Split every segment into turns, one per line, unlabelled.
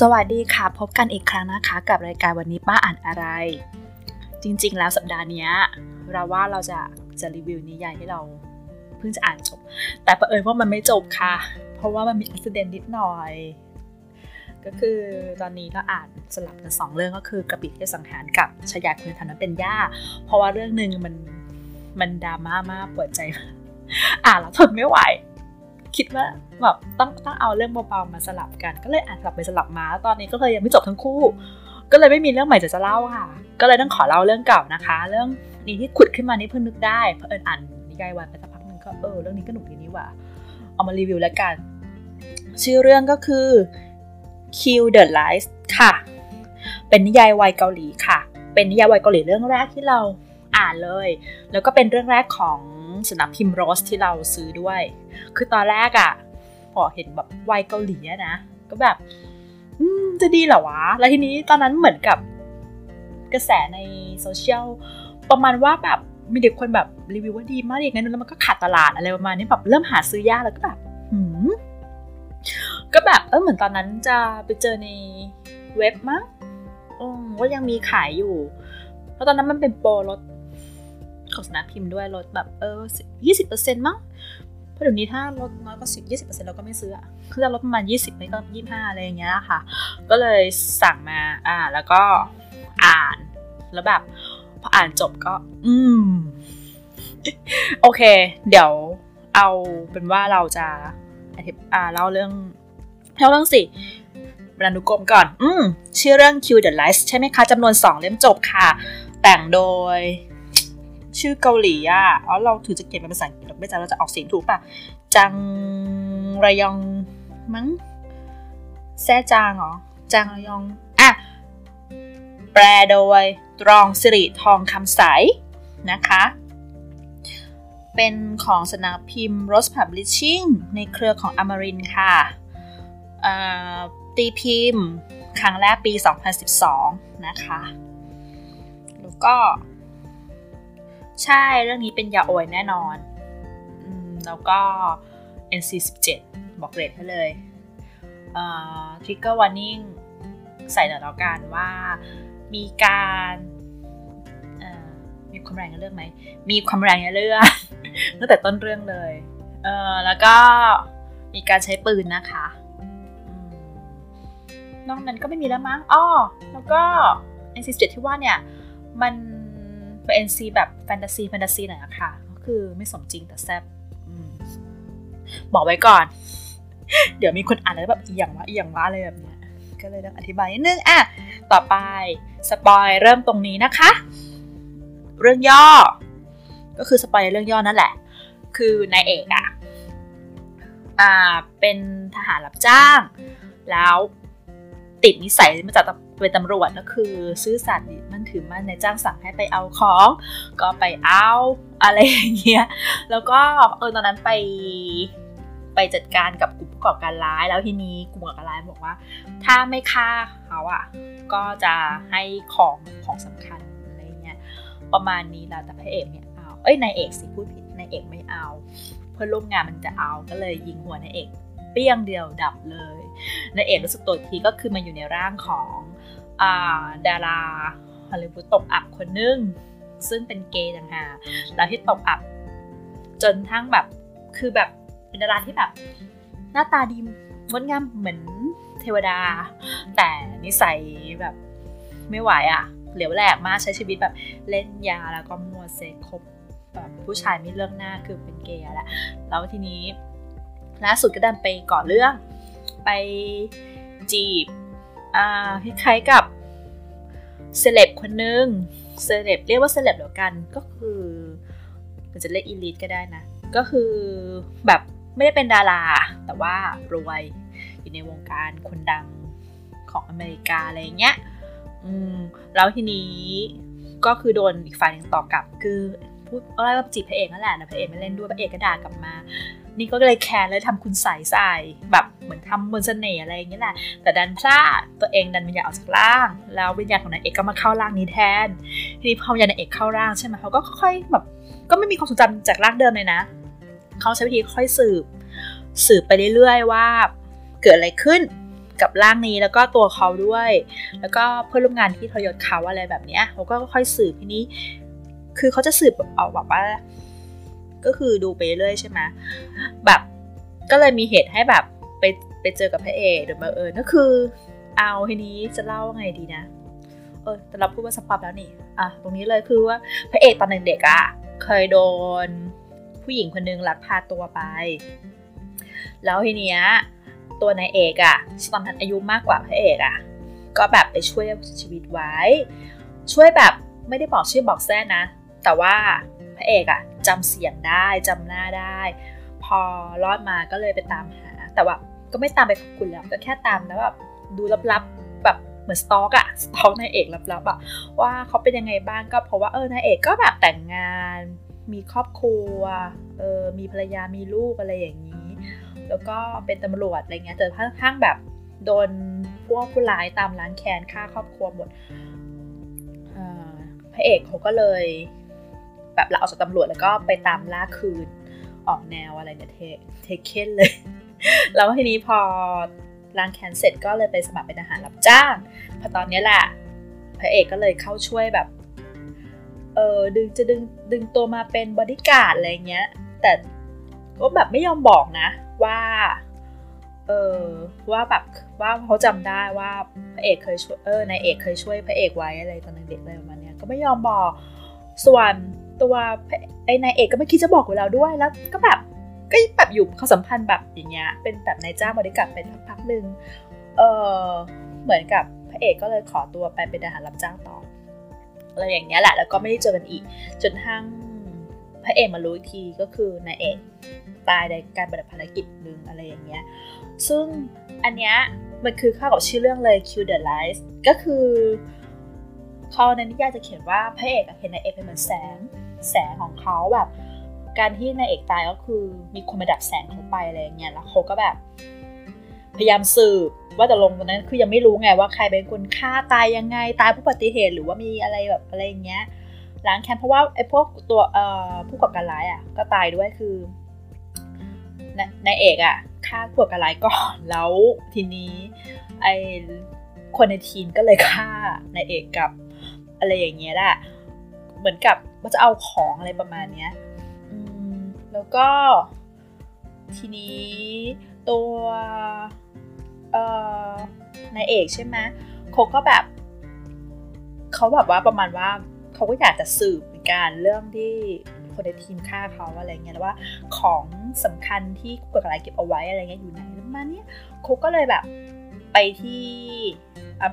สวัสดีค่ะ พบกันอีกครั้งนะคะ กับรายการวันนี้ป้าอ่านอะไร จริง ๆ แล้วสัปดาห์นี้เราว่าเราจะจะรีวิวนิยายที่เราเพิ่งจะอ่านจบ แต่ประเอิญว่ามันไม่จบค่ะ เพราะว่ามันมีอุบิเหตุนิดหน่อย ก็คือตอนนี้เราอ่านสลับกันสองเรื่องก็คือกระปิเทสังหารกับชายาคุณธนเป็นย่า เพราะว่าเรื่องหนึ่งมันมันดราม่ามากปวดใจ อ่านแล้วทนไม่ไหว คิดว่าแบบต้องต้องเอาเรื่องเบาๆมาสลับกัน ก็เลยอ่านสลับไปสลับมา ตอนนี้ก็เลยยังไม่จบทั้งคู่ ก็เลยไม่มีเรื่องใหม่จะจะเล่าค่ะ ก็เลยต้องขอเล่าเรื่องเก่านะคะ เรื่องนี้ที่ขุดขึ้นมานี่เพิ่งนึกได้เพราะเอิญอ่านนิยายวันไปสักพักหนึ่งก็เออเรื่องนี้ก็หนุกดีนี่ว่าเอามารีวิวแล้วกัน ชื่อเรื่องก็คือ Kill the Lies ค่ะ เป็นนิยายวัยเกาหลีค่ะ เป็นนิยายวัยเกาหลีเรื่องแรกที่เราอ่านเลย แล้วก็เป็นเรื่องแรกของ สำนักพิมพ์โรสที่เราซื้อด้วย คือตอนแรกอ่ะพอเห็นแบบวายเกาหลีนะ ก็แบบจะดีเหรอวะ แล้วทีนี้ตอนนั้นเหมือนกับกระแสในโซเชียลประมาณว่าแบบมีแต่คนแบบรีวิวว่าดีมากอย่างนั้นแล้วมันก็ขาดตลาดอะไรประมาณนี้แบบเริ่มหาซื้อยากแล้วก็แบบหืมก็แบบเออเหมือนตอนนั้นจะไปเจอในเว็บมั้งว่ายังมีขายอยู่ แล้วตอนนั้นมันเป็นโปรลด ของสนับพิมพ์ด้วยลดแบบเออยี่สิบเปอร์เซ็นต์มั้งเพราะเดี๋ยวนี้ถ้าลดน้อยกว่าสิบยี่สิบเปอร์เซ็นต์เราก็ไม่ซื้ออะคือจะลดประมาณยี่สิบไม่ก็ยี่ห้าอะไรอย่างเงี้ยค่ะ ก็เลยสั่งมาอ่าแล้วก็อ่านแล้วแบบพออ่านจบก็ อืม โอเค เดี๋ยวเอาเป็นว่าเราจะอธิบอ่าเล่าเรื่องเล่าเรื่องสิบรรณุกรมก่อน อืม ชื่อเรื่อง Q the Lies ใช่ไหมคะ จำนวนสองเล่มจบค่ะ แต่งโดย ชื่อเกาหลีอะอ๋อเราถือจะเขียนเป็นภาษาอังกฤษเราไม่จำเราจะออกเสียงถูกป่ะ จังระยองมั้งแซจางเหรอจังระยอง อะ แปลโดยตรองสิริทองคำใสนะคะ เป็นของสนับพิมพ์ Rose Publishing ในเครือของอมรินค่ะตีพิมพ์ ครั้งแรกปี 2012 นะคะ แล้วก็ ใช่เรื่องนี้เป็นยาโอยแน่นอนอแล้วก็ NC17 บอกเรทให้เลย Trigger Warning ใส่หน่อยแล้วกันว่ามีการมีความแรงในเรื่องไหม มีความแรงในเรื่องตั้งแต่ต้นเรื่องเลย เออแล้วก็มีการใช้ปืนนะคะนอกนั้นก็ไม่มีแล้วมั้งอ๋อแล้วก็ NC7 ที่ว่าเนี่ย มัน เป็น NC แบบแฟนตาซีแฟนตาซีหน่อยอะค่ะก็คือไม่สมจริงแต่แซ่บบอกไว้ก่อน เดี๋ยวมีคนอ่านแล้วแบบอีหยังวะอีหยังวะอะไรแบบเนี้ยก็เลยต้องอธิบายนิดนึงอะต่อไปสปอยเริ่มตรงนี้นะคะ เรื่องย่อ ก็คือสปอยเรื่องย่อนั่นแหละ คือนายเอกอะอ่าเป็นทหารรับจ้าง แล้วติดนิสัยมาจากเป็นตำรวจก็คือ ซื่อสัตย์ม ถือมันในจ้างสั่งให้ไปเอาของ ก็ไปเอาอะไรอย่างเงี้ยแล้วก็เออตอนนั้นไปไปจัดการกับกลุ่มประกอบการร้าย แล้วทีนี้กลุ่มประกอบการร้ายบอกว่า ถ้าไม่ฆ่าเขาอะ ก็จะให้ของของสำคัญอะไรเงี้ยประมาณนี้แล้วแต่พระเอกเนี่ยเอาเอ้ยนายเอกสิพูดผิดนายเอกไม่เอา เพื่อนร่วมงานมันจะเอาก็เลยยิงหัวนายเอกเปี้ยงเดียวดับเลยนายเอกรู้สึกตัวทีก็คือมาอยู่ในร่างของอดารา ฮอลลีวูดตกอับคนนึง ซึ่งเป็นเกย์ต่างหากแล้วที่ตกอับ จนทั้งแบบคือแบบเป็นดาราที่แบบ หน้าตาดีงดงามเหมือนเทวดา แต่นิสัยแบบไม่ไหวอะ่ะ เหลวแหลกมากใช้ชีวิตแบบเล่นยาแล้วก็มัวเซ็กคบแบบผู้ชายไม่เลือกหน้าคือเป็นเกย์แหละแล้วทีนี้ล่าสุดก็ดันไปก่อเรื่อง ไปจีบ อ่าคล้ายๆกับ เซเลบคนนึงเซเลบเรียกว่าเซเลบเดียวกันก็คือมันจะเรียกอีลิทก็ได้นะ ก็คือแบบไม่ได้เป็นดารา แต่ว่ารวยอยู่ในวงการคนดังของอเมริกาอะไรเงี้ย อืม แล้วทีนี้ก็คือโดนอีกฝ่ายหนึ่งต่อกลับ คือพูดอะไรว่าจีบพระเอกนั่นแหละนะพระเอกไม่เล่นด้วยพระเอกก็ด่ากลับมา นี่ก็เลยแคร์เลยทำคุณใส่ใส่แบบเหมือนทำมนเสน่ห์อะไรอย่างเงี้ยแหละ แต่ดันพลาดตัวเองดันวิญญาณออกจากร่าง แล้ววิญญาณของนายเอกก็มาเข้าร่างนี้แทน ทีนี้พอวิญญาณนายเอกเข้าร่างใช่ไหมเขาก็ค่อยแบบก็ไม่มีความทรงจำจากร่างเดิมเลยนะ เขาใช้วิธีค่อยสืบ สืบไปเรื่อยๆว่าเกิดอะไรขึ้นกับร่างนี้แล้วก็ตัวเขาด้วย แล้วก็เพื่อนร่วมงานที่ทรยศเขาอะไรแบบเนี้ยเขาก็ค่อยสืบทีนี้ คือเขาจะสืบเอาแบบว่า ก็คือดูไปเรื่อยใช่ไหมแบบก็เลยมีเหตุให้แบบไปไปเจอกับพระเอกโดยบังเอิญก็คือ เอาทีนี้จะเล่าไงดีนะเออแต่เราพูดว่าสปอปแล้วนี่อะตรงนี้เลยคือว่าพระเอกตอนเด็กๆอะ่ะเคยโดนผู้หญิงคนนึงลักพาตัวไป แล้วทีเนี้ยตัวนายเอกอะ่ะตอนนั้นอายุมากกว่าพระเอกอะ่ะ ก็แบบไปช่วยชีวิตไว้ ช่วยแบบไม่ได้บอกชื่อบอกแท้นะ แต่ว่าพระเอกอะ่ะ จำเสียงได้จำหน้าได้ พอรอดมาก็เลยไปตามหา แต่ว่าก็ไม่ตามไปขอบคุณแล้วก็แค่ตามแล้วแบบดูลับๆแบบเหมือนสต็อกอะสต็อกนายเอกลับๆอะว่าเขาเป็นยังไงบ้างก็เพราะว่าเออนายเอกก็แบบแต่งงาน มีครอบครัวเออมีภรรยามีลูกอะไรอย่างนี้ แล้วก็เป็นตำรวจอะไรเงี้ยแต่ค่อนข้างแบบโดนพวกผู้ร้ายตามล้างแค้นฆ่าครอบครัวหมดพระเอกเขาก็เลย แบบลาออกจากตำรวจแล้วก็ไปตามล่าคืนออกแนวอะไรเนี่ยเท Taken เลย แล้วทีนี้พอล้างแค้นเสร็จก็เลยไปสมัครเป็นทหารรับจ้าง พอตอนนี้แหละพระเอกก็เลยเข้าช่วยแบบเออดึงจะดึงดึงตัวมาเป็นบอดี้การ์ดอะไรเงี้ย แต่ก็แบบไม่ยอมบอกนะว่าเออว่าแบบว่าเขาจำได้ว่าพระเอกเคยช่วยเออนายเอกเคยช่วยพระเอกไว้อะไรตอนเด็กอะไรประมาณนี้ก็ไม่ยอมบอกส่วน ตัวไอ้นายเอกก็ไม่คิดจะบอกเวลาด้วยแล้วก็แบบก็แบบอยู่เขาสัมพันธ์แบบอย่างเงี้ยเป็นแบบนายจ้างบริการเป็นพักหนึ่งเออเหมือนกับพระเอกก็เลยขอตัวไปเป็นทหารรับจ้างต่ออะไรอย่างเงี้ยแหละแล้วก็ไม่ได้เจอกันอีก จนทั้งพระเอกมารู้อีกทีก็คือนายเอกตายในการปฏิบัติภารกิจหนึ่งอะไรอย่างเงี้ยซึ่งอันเนี้ยมันคือเข้ากับชื่อเรื่องเลย Kill the Light ก็คือเขาในนิยายจะเขียนว่าพระเอกเห็นนายเอกเป็นเหมือนแสง แสงของเขาแบบ การที่นายเอกตายก็คือมีคนมาดับแสงเขาไปอะไรเงี้ยแล้วเขาก็แบบ พยายามสืบว่าแต่ลงตอนนั้นคือยังไม่รู้ไงว่าใครเป็นคนฆ่าตายยังไงตายผู้ปฏิเหตุหรือว่ามีอะไรแบบอะไรเงี้ยล้างแค้นเพราะว่าไอ้พวกตัวเอ่อผู้ก่อการร้ายอะ ก็ตายด้วยคือนายเอกอะฆ่าผู้ก่อการร้ายก่อนแล้วทีนี้ไอคนในทีมก็เลยฆ่านายเอกกับ อะไรอย่างเงี้ยแหละเหมือนกับ ว่าจะเอาของอะไรประมาณเนี้ยแล้วก็ทีนี้ตัวนายเอกใช่ไหมเขาก็แบบเขาแบบว่าประมาณว่าเขาก็อยากจะสืบเหมือนกันเรื่องที่คนในทีมฆ่าเขาอะไรเงี้ยแล้วว่าของสำคัญที่กดอะไรเก็บเอาไว้อะไรเงี้ยอยู่ไหนประมาณนี้เขาก็เลยแบบไปที่อ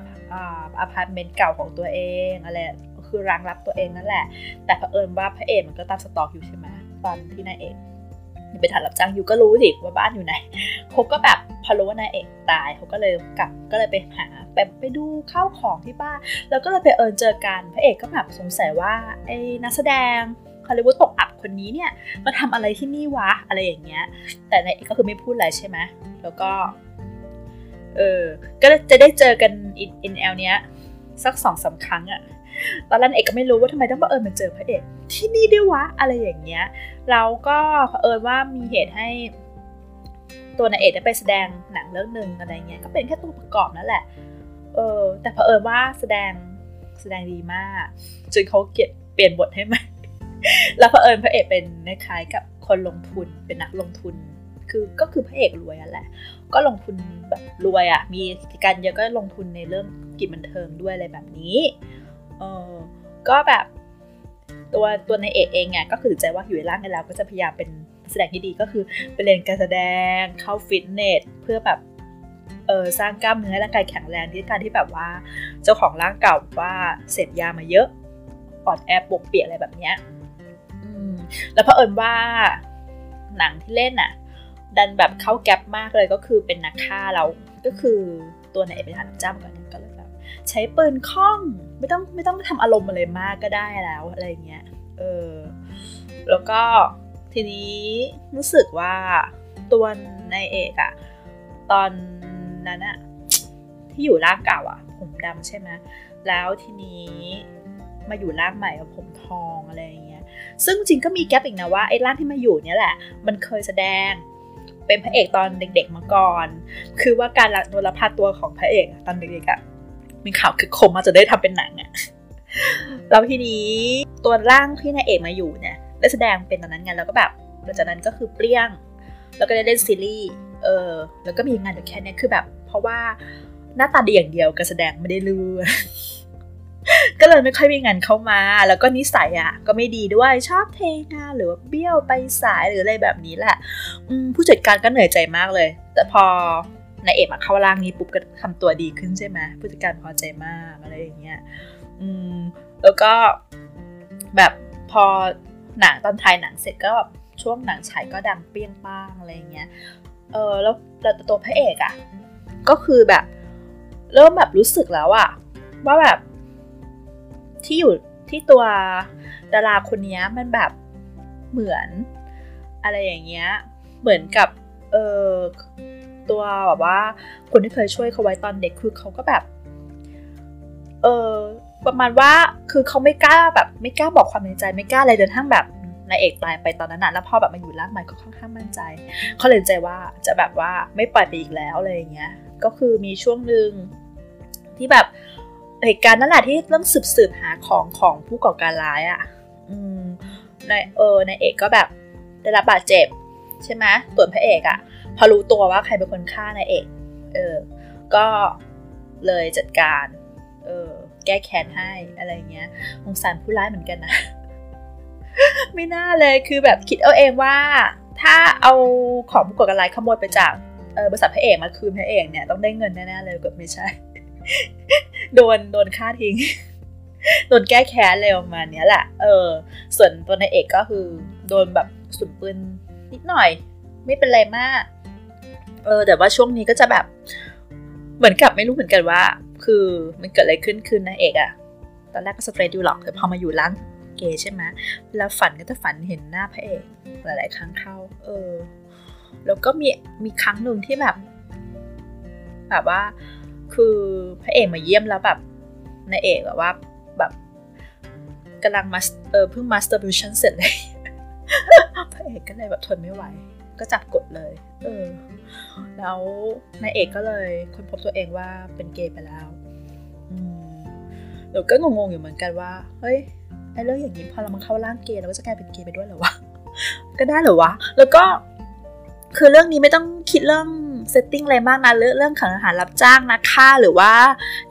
พาร์ตเมนต์เก่าของตัวเองอะไร คือรังลับตัวเองนั่นแหละ แต่เผอิญว่าพระเอกมันก็ตาม stalk อยู่ใช่ไหมตอนที่นายเอกเป็นทหารรับจ้างอยู่ก็รู้สิว่าบ้านอยู่ไหนเขาก็แบบพอรู้ว่านายเอกตายเขาก็เลยกลับก็เลยไปหาไปไปดูข้าวของที่บ้าน แล้วก็เลยไปเอิญเจอกันพระเอกก็แบบสงสัยว่าไอ้นักแสดงฮอลลีวูดตกอับคนนี้เนี่ยมาทำอะไรที่นี่วะอะไรอย่างเงี้ย แต่นายเอกก็คือไม่พูดอะไรใช่ไหมแล้วก็เออก็จะได้เจอกันอินแอลเนี้ยสักสองสาครั้งอะ ตอนนั้นเอกก็ไม่รู้ว่าทำไมต้องบังเอิญมาเจอพระเอกที่นี่ด้วยวะอะไรอย่างเงี้ยเราก็เผอิญว่ามีเหตุให้ตัวนายเอกได้ไปแสดงหนังเรื่องหนึ่งอะไรเงี้ยก็เป็นแค่ตัวประกอบนั่นแหละ เออแต่เผอิญว่าแสดงแสดงดีมากจนเขาเกียเปลี่ยนบทให้ไหมแล้วเผอิญพระเอกเป็นคล้ายกับคนลงทุนเป็นนักลงทุนคือก็คือพระเอกรวยอะแหละ ก็ลงทุนแบบรวยอะ มีการเยอะก็ลงทุนในเรื่องกิจบันเทิงด้วยอะไรแบบนี้ เออก็แบบตัวตัวในเอกเองเนี่ยก็คือใจว่าอยู่ในร่างกันแล้วก็จะพยายามเป็นแสดงที่ดีก็คือไปเรียนการแสดงเข้าฟิตเนสเพื่อแบบเออสร้างกล้ามเนื้อร่างกายแข็งแรงที่การที่แบบว่า เจ้าของร่างเก่าว่าเสพยามาเยอะปอดแอบปกเปียกอะไรแบบเนี้ยแล้วเผอิญว่าหนังที่เล่นอะ ดันแบบเข้าแก๊ปมากเลยก็คือเป็นนักฆ่าเราก็คือตัวไหนเป็นทหารจ้าก่อนก็เลย ใช้ปืนคล่อง ไม่ต้องไม่ต้องทำอารมณ์อะไรมากก็ได้แล้วอะไรเงี้ย เออ แล้วก็ทีนี้รู้สึกว่าตัวนายเอกอะตอนนั้นอะที่อยู่ร่างเก่าอะผมดำใช่ไหมแล้วทีนี้มาอยู่ร่างใหม่กับผมทองอะไรอย่างเงี้ย ซึ่งจริงก็มีแก๊ปอีกนะว่าไอ้ร่างที่มาอยู่เนี่ยแหละ มันเคยแสดงเป็นพระเอกตอนเด็กๆมาก่อน คือว่าการโดนลักพาตัวของพระเอกตอนเด็กๆอะ มีข่าวคือคมมาจะได้ทำเป็นหนังอะแล้วทีนี้ตัวร่างที่นายเอกมาอยู่เนี่ยได้แสดงเป็นตอนนั้นไงแล้วก็แบบหลังจากนั้นก็คือเปรี้ยง แล้วก็ได้เล่นซีรีส์เออแล้วก็มีงานอยู่แค่นี้คือแบบ เพราะว่าหน้าตาดีอย่างเดียวการแสดงไม่ได้ลือก็เลยไม่ค่อยมีงานเข้ามา แล้วก็นิสัยอะ ก็ไม่ดีด้วยชอบเทงานหรือว่าเบี้ยวไปสายหรืออะไรแบบนี้แหละผู้จัดการก็เหนื่อยใจมากเลย แต่พอ นายเอกมาเข้าร่างนี้ปุ๊บก็ทำตัวดีขึ้นใช่ไหมผู้จัดการพอใจมากอะไรอย่างเงี้ยอืมแล้วก็แบบพอหนังตอนถ่ายหนังเสร็จก็ช่วงหนังฉายก็ดังเปี้ยงป้างอะไรอย่างเงี้ยเออแล้วแต่ตัวพระเอกอะ่ะก็คือแบบ เริ่มแบบรู้สึกแล้วอะว่าแบบที่อยู่ที่ตัวดาราคนนี้มันแบบเหมือนอะไรอย่างเงี้ย เหมือนกับ เออ ตัวแบบว่า คนที่เคยช่วยเขาไว้ตอนเด็กคือเขาก็แบบ เออประมาณว่าคือเขาไม่กล้าแบบ ไม่กล้าบอกความในใจไม่กล้าอะไรจนทั้งแบบนายเอกตายไปตอนนั้นนะแล้วพ่อแบบมาอยู่ร่างใหม่ก็ค่อนข้างมั่นใจ เขาเลยใจว่าจะแบบว่าไม่ปล่อยไปอีกแล้วอะไรอย่างเงี้ย ก็คือมีช่วงหนึ่งที่แบบเหตุการณ์นั่นแหละที่ต้องสืบสืบหาของของผู้ก่อการร้ายอะ่ะ อืมในเออในเอกก็แบบได้รับบาดเจ็บ ใช่ไหมตัวนพระเอกอะ่ะ พอรู้ตัวว่าใครเป็นคนฆ่านายเอกเออ ก็เลยจัดการ เออ แก้แค้นให้อะไรเงี้ยสงสารผู้ร้ายเหมือนกันนะ ไม่น่าเลยคือแบบคิดเอาเองว่า ถ้าเอาของผู้ก่อการร้ายขโมยไปจากเออบริษัทพระเอกมาคืนพระเอกเนี่ยต้องได้เงินแน่ๆเลยเก็ไม่ใช่ โดนโดนฆ่าทิ้งโดนแก้แค้นเลยประมาณนี้แหละ เออ ส่วนตัวนายเอกก็คือ โดนแบบสุนปืนนิดหน่อย ไม่เป็นไรมาก เออ แต่ว่าช่วงนี้ก็จะแบบ เหมือนกับไม่รู้เหมือนกันว่า คือมันเกิดอะไรขึ้นคืนนายเอกอะตอนแรกก็สเตรทอยู่หรอกแต่พอมาอยู่ร้านเกย์ใช่ไหมเวลาฝันก็จะฝันเห็นหน้าพระเอกหลาย ๆ ครั้งเข้า เออ แล้วก็มีมีครั้งหนึ่งที่แบบ แบบว่า คือพระเอกมาเยี่ยมแล้วแบบนายเอกแบบว่าแบบกำลังมาเออเพิ่ง masturbation เสร็จเลยพระเอกก็เลยแบบทนไม่ไหว ก็จับกดเลย เออ แล้วนายเอกก็เลยค้นพบตัวเองว่าเป็นเกย์ไปแล้วเดี๋ยวก็งงๆอยู่เหมือนกันว่า เฮ้ยไอ้เรื่องอย่างนี้พอเรามาเข้าร่างเกย์เราก็จะกลายเป็นเกย์ไปด้วยเหรอวะ ก็ได้เหรอวะ แล้วก็คือเรื่องนี้ไม่ต้องคิดเรื่อง setting อะไรมากนะเรื่องของทหารรับจ้างนักฆ่าหรือว่า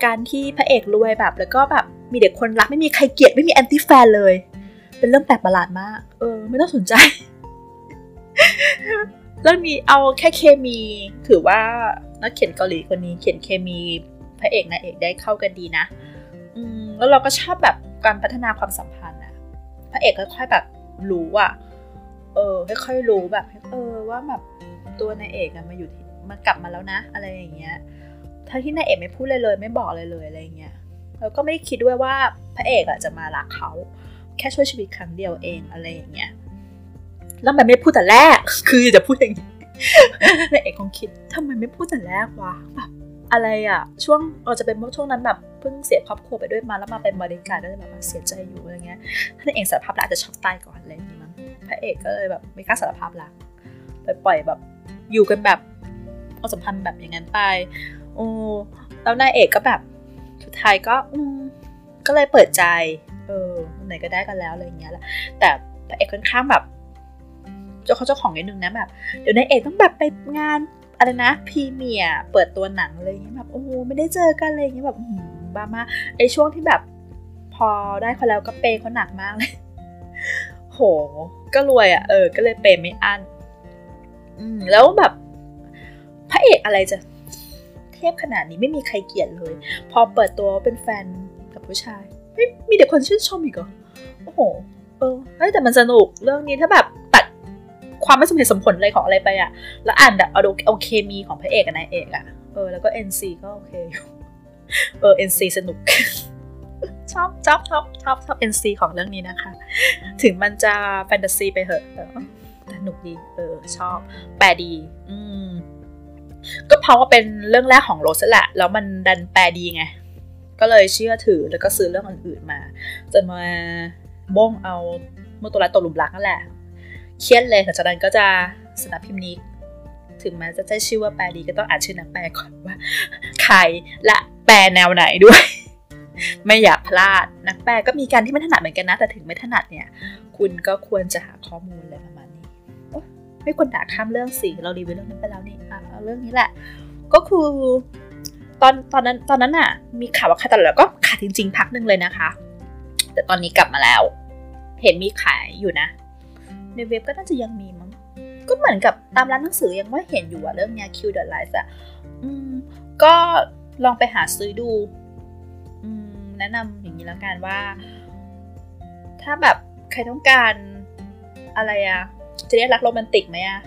การที่พระเอกรวยแบบ แล้วก็แบบมีแต่คนรักไม่มีใครเกลียดไม่มี anti-fan เลย เป็นเรื่องแปลกประหลาดมาก เออ ไม่ต้องสนใจ เรื่องนี้เอาแค่เคมี ถือว่านักเขียนเกาหลีคนนี้เขียนเคมีพระเอกนางเอกได้เข้ากันดีนะ อืมแล้วเราก็ชอบแบบการพัฒนาความสัมพันธ์อะพระเอกค่อยๆแบบรู้อะเออค่อยๆรู้แบบเออว่าแบบตัวนายเอกมาอยู่มากลับมาแล้วนะ อะไรอย่างเงี้ยถ้าที่นายเอกไม่พูดเลยเลย ไม่บอกเลยเลยอะไรเงี้ยแล้วก็ไม่คิดด้วยว่าพระเอกอะจะมารักเขา แค่ช่วยชีวิตครั้งเดียวเองอะไรอย่างเงี้ย แล้วมันไม่พูดแต่แรก คือจะพูดอย่างนี้นายเอกคงคิดทำไมไม่พูดแต่แรกวะแบบอะไรอะช่วงอาจจะเป็นช่วงนั้นแบบเพิ่งเสียครอบครัวไปด้วยมาแล้วมาเป็นบริการก็เลยแบบเสียใจอยู่อะไรเงี้ยถ้านายเอกสารภาพแล้วอาจจะช็อกตายก่อนอะไรอย่างเงี้ยมั้งพระเอกก็เลยแบบไม่กล้าสารภาพละไปปล่อยแบบอยู่กันแบบความสัมพันธ์แบบอย่างนั้นไปโอ้แล้วนายเอกก็แบบสุดท้ายก็อืมก็เลยเปิดใจ เออไหนก็ได้กันแล้วอะไรอย่างเงี้ยแหละแต่พระเอกค่อนข้างแบบ เจ้าเขาเจ้าของนิดนึงนะแบบเดี๋ยวนายเอกต้องแบบไปงานอะไรนะพรีเมียร์เปิดตัวหนังอะไรอย่างเงี้ยแบบโอ้โหไม่ได้เจอกันอะไรอย่างเงี้ยแบบบ้ามาไอช่วงที่แบบพอได้เขาแล้วก็เปย์เขาหนักมากเลย โห ก็รวยอะ่ะเออ ก็เลยเปย์ไม่อั้นอืมแล้วแบบพระเอกอะไรจะเทพขนาดนี้ไม่มีใครเกลียดเลย พอเปิดตัวเป็นแฟนกับผู้ชายไม่มีแต่คนชื่นชมอีกเหรอโอ้โห เออแต่มันสนุกเรื่องนี้ถ้าแบบตัด ความไม่สมเหตุสมผลอะไรของอะไรไปอะแล้วอ่านแบบเอาโอเคมีของพระเอกกับนายเอกอะเออแล้วก็ NC ก็โอเคอยู่เออ NC สนุกชอบชอบชอบชอบชอบ NC ของเรื่องนี้นะคะ ถึงมันจะแฟนตาซีไปเหอะแต่สนุกดี เออ ชอบ แปลดี อืม ก็เพราะว่าเป็นเรื่องแรกของโรสแหละ แล้วมันดันแปลดีไง ก็เลยเชื่อถือแล้วก็ซื้อเรื่องอื่นๆมา จนมาบ้งเอาเมื่อตัวร้ายตกหลุมรักนั่นแหละ เครียดเลยหลังจากนั้นก็จะสนับพิมพ์นี้ ถึงแม้จะใช้ชื่อว่าแปลดีก็ต้องอ่านชื่อนักแปลก่อนว่าใครและแปลแนวไหนด้วย ไม่อยากพลาดนักแปลก็มีการที่ไม่ถนัดเหมือนกันนะ แต่ถึงไม่ถนัดเนี่ย คุณก็ควรจะหาข้อมูลอะไรประมาณนี้ไม่ควรด่าข้ามเรื่องสิเรารีวิวเรื่องนั้นไปแล้วนี่เอะเรื่องนี้แหละ ก็คือตอนตอนนั้นตอนนั้นอะมีข่าวว่าขาดตลาดแล้วก็ขาดจริง ๆ พักหนึ่งเลยนะคะ แต่ตอนนี้กลับมาแล้ว เห็นมีขายอยู่นะ ในเว็บก็น่าจะยังมีมั้งก็เหมือนกับตามร้านหนังสือยังว่าเห็นอยู่อะเรื่องเนี้ย Q the Life อะอืมก็ลองไปหาซื้อดูอแนะนำอย่างนี้แล้วกันว่า ถ้าแบบใครต้องการอะไรอะจะเรียกรักโรแมนติกไหมอะ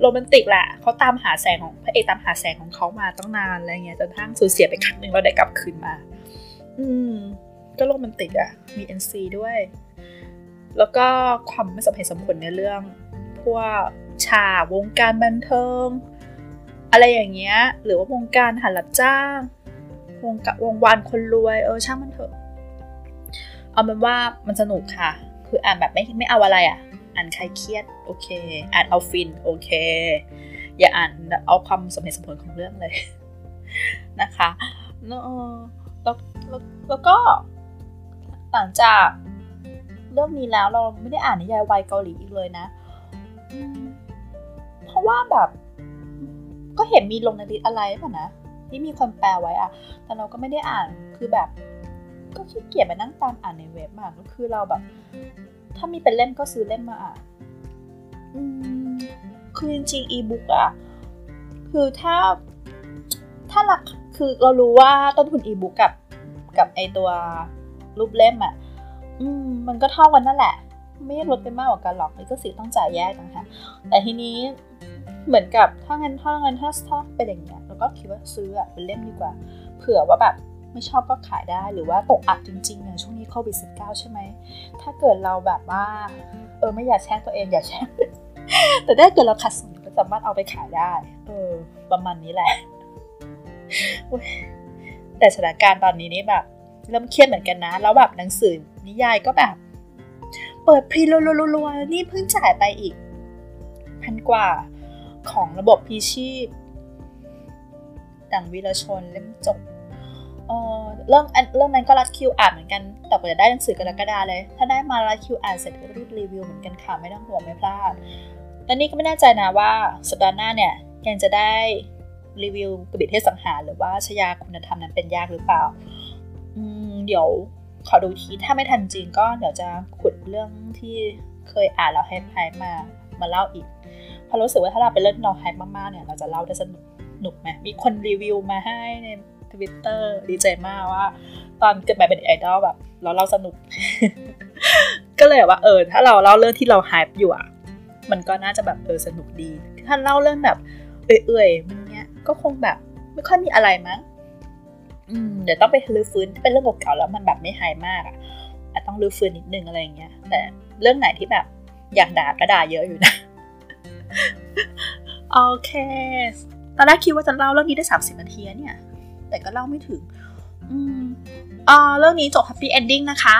โรแมนติกแหละเขาตามหาแสงของพระเอกตามหาแสงของเขามาตั้งนานอะไรเงี้ยจนทั้งสูญเสียไปครั้งหนึ่งเราได้กลับคืนมา อืม ก็โรแมนติกอะมี NC ด้วย แล้วก็ความไม่สมเหตุสมผลในเรื่อง พวกชาวงการบันเทิง อะไรอย่างเงี้ย หรือว่าวงการหันรับจ้าง วงกะวงวานคนรวย เออช่างมันเถอะ เอาเป็นว่ามันสนุกค่ะ คืออ่านแบบไม่ไม่เอาอะไรอะ่ะ อ่านใครเครียดโอเค อ่านเอาฟินโอเค อย่าอ่านเอาความสมเหตุสมผลของเรื่องเลยนะคะแล้วแล้วแล้วก็หลังจาก เรื่องนี้แล้วเราไม่ได้อ่านนิยายวายเกาหลีอีกเลยนะ เพราะว่าแบบ ก็เห็นมีลงในลิสอะไรป่ะนะที่มีคนแปลไว้อะแต่เราก็ไม่ได้อ่านคือแบบ ก็ขี้เกียจไปนั่งตามอ่านในเว็บมากก็คือเราแบบ ถ้ามีเป็นเล่มก็ซื้อเล่มมาอ่านคือจริงๆอีบุ๊กอะคือถ้าถ้าหลักคือเรารู้ว่าต้นทุนอีบุ๊กกับกับไอตัวรูปเล่มอะ อืมมันก็เท่ากันนั่นแหละ ไม่ลดไปมากกว่ากันหรอกนี่ก็สิต้องจ่ายแยกนะคะแต่ทีนี้เหมือนกับถ้าเงินถ้าเงินถ้าถ้าเป็นอย่างเงี้ยเราก็คิดว่าซื้อเป็นเล่มดีกว่า เผื่อว่าแบบไม่ชอบก็ขายได้หรือว่าตกอัดจริงๆอย่างช่วงนี้โควิดสิบเก้าใช่ไหม ถ้าเกิดเราแบบว่า เออไม่อยากแช่งตัวเองอย่าแช่งแต่ถ้าเกิดเราขัดสนก็สามารถเอาไปขายได้ เออ ประมาณนี้แหละ แต่สถานการณ์ตอนนี้นี่แบบ เริ่มเครียดเหมือนกันนะ แล้วแบบหนังสือ นิยายก็แบบ เปิดพรีรัวๆนี่เพิ่งจ่ายไปอีก พันกว่าของระบบพีชีพ ดังวีรชนเล่มจบเออเรื่องเรื่องนั้นก็รัดคิวอ่านเหมือนกัน แต่กว่าจะได้หนังสือกรกฎาเลย ถ้าได้มารัดคิวอ่านเสร็จก็รีบรีวิวเหมือนกันค่ะไม่ต้องห่วงไม่พลาดและนี่ก็ไม่แน่ใจนะว่าสัปดาห์หน้าเนี่ยยังจะได้รีวิวกระบี่เทศสังหารหรือว่าชยาคุณธรรมนั้นเป็นยากหรือเปล่าอืมเดี๋ยว ขอดูทีถ้าไม่ทันจริงก็เดี๋ยวจะขุดเรื่องที่เคยอ่านแล้วให้ไฮมามาเล่าอีกเพราะรู้สึกว่าถ้าเราไปเล่นเราไฮมากๆเนี่ยเราจะเล่าได้สนุกหนุกไหมมีคนรีวิวมาให้ในทวิตเตอร์ดีใจมากว่า ตอนเกิดมาเป็นไอดอลแบบเราเล่าสนุก ก็เลยว่าเออถ้าเราเล่าเรื่องที่เราไฮอยู่อะมันก็น่าจะแบบเออสนุกดี ถ้าเล่าเรื่องแบบเอื่อยๆมันเนี้ยก็คงแบบไม่ค่อยมีอะไรมั้ง เดี๋ยวต้องไปรื้อฟื้นเป็นเรื่องเก่าๆแล้วมันแบบไม่ไฮมากอะอาจต้องรื้อฟื้นนิดนึงอะไรอย่างเงี้ย แต่เรื่องไหนที่แบบอยากด่าก็ด่าเยอะอยู่นะโอเคตอนแรกคิดว่าจะเล่าเรื่องนี้ได้สามสิบนาทีเนี่ย แต่ก็เล่าไม่ถึง อืมอ่าเรื่องนี้จบ happy ending นะคะ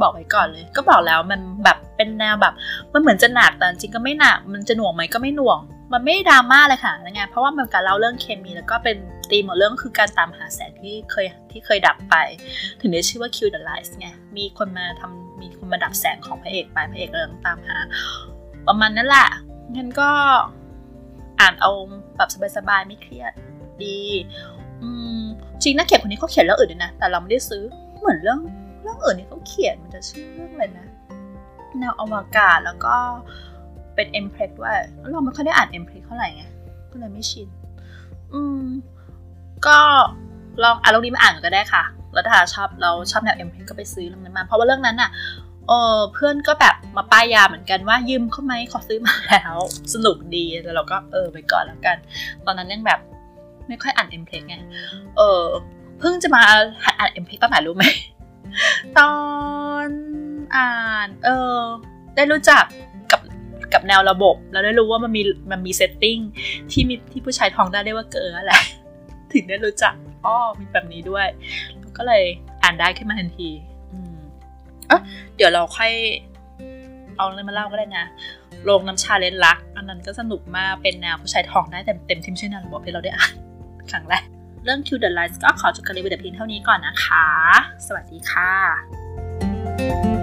บอกไว้ก่อนเลย ก็บอกแล้วมันแบบเป็นแนวแบบ มันเหมือนจะหนักแต่จริงก็ไม่หนัก มันจะหน่วงไหมก็ไม่หน่วง มันไม่ดราม่าเลยค่ะนะไงเพราะว่ามันการเล่าเรื่องเคมีแล้วก็เป็นธีมของเรื่องคือการตามหาแสงที่เคยที่เคยดับไป ถึงได้ชื่อว่า Kill the Light ไงมีคนมาทำมีคนมาดับแสงของพระเอกไปพระเอกก็เลยต้องตามหา ประมาณนั้นแหละงั้นก็อ่านเอาแบบสบายๆไม่เครียดดีอืมจริงนักเขียนคนนี้เขาเขียนเรื่องอื่นด้วยนะ แต่เราไม่ได้ซื้อเหมือนเรื่องเรื่องอื่นนี่เขาเขียนมันจะชื่อเรื่องอะไรนะแนวอวกาศแล้วก็ เป็น mpreg ด้วยเราไม่ค่อยได้อ่าน mpreg เท่าไหร่ไงก็เลยไม่ชิน อืม ก็ลองอ่านเรื่องนี้มาอ่านก็ได้ค่ะแล้วถ้าชอบเราชอบแนว mpreg ก็ไปซื้อเรื่องนั้นมา เพราะว่าเรื่องนั้นอะเออเพื่อนก็แบบมาป้ายยาเหมือนกันว่ายืมเขาไหมขอซื้อมาแล้ว สนุกดีแต่เราก็เออไปก่อนแล้วกัน ตอนนั้นยังแบบไม่ค่อยอ่าน mpreg ไงเออเพิ่งจะมาอ่าน mpreg ตอนไหนรู้ไหมตอนอ่านเออได้รู้จัก กับแนวระบบ แล้วได้รู้ว่ามันมีมันมี setting ที่มีที่ผู้ชายท้องได้เรียกว่าเกออะไรถึงได้รู้จักอ๋อมีแบบนี้ด้วย ก็เลยอ่านได้ขึ้นมาทันที อืมเออเดี๋ยวเราค่อยเอาเรื่องมาเล่าก็ได้นะโรงน้ำชาเลนรัก อันนั้นก็สนุกมากเป็นแนวผู้ชายท้องได้เต็มเต็มที่ไม่ใช่นันบอกที่เราได้อ่านครั้งแรกเรื่อง Kill the Lights ก็ขอจบการรีวิวแต่เพียงเท่านี้ก่อนนะคะ สวัสดีค่ะ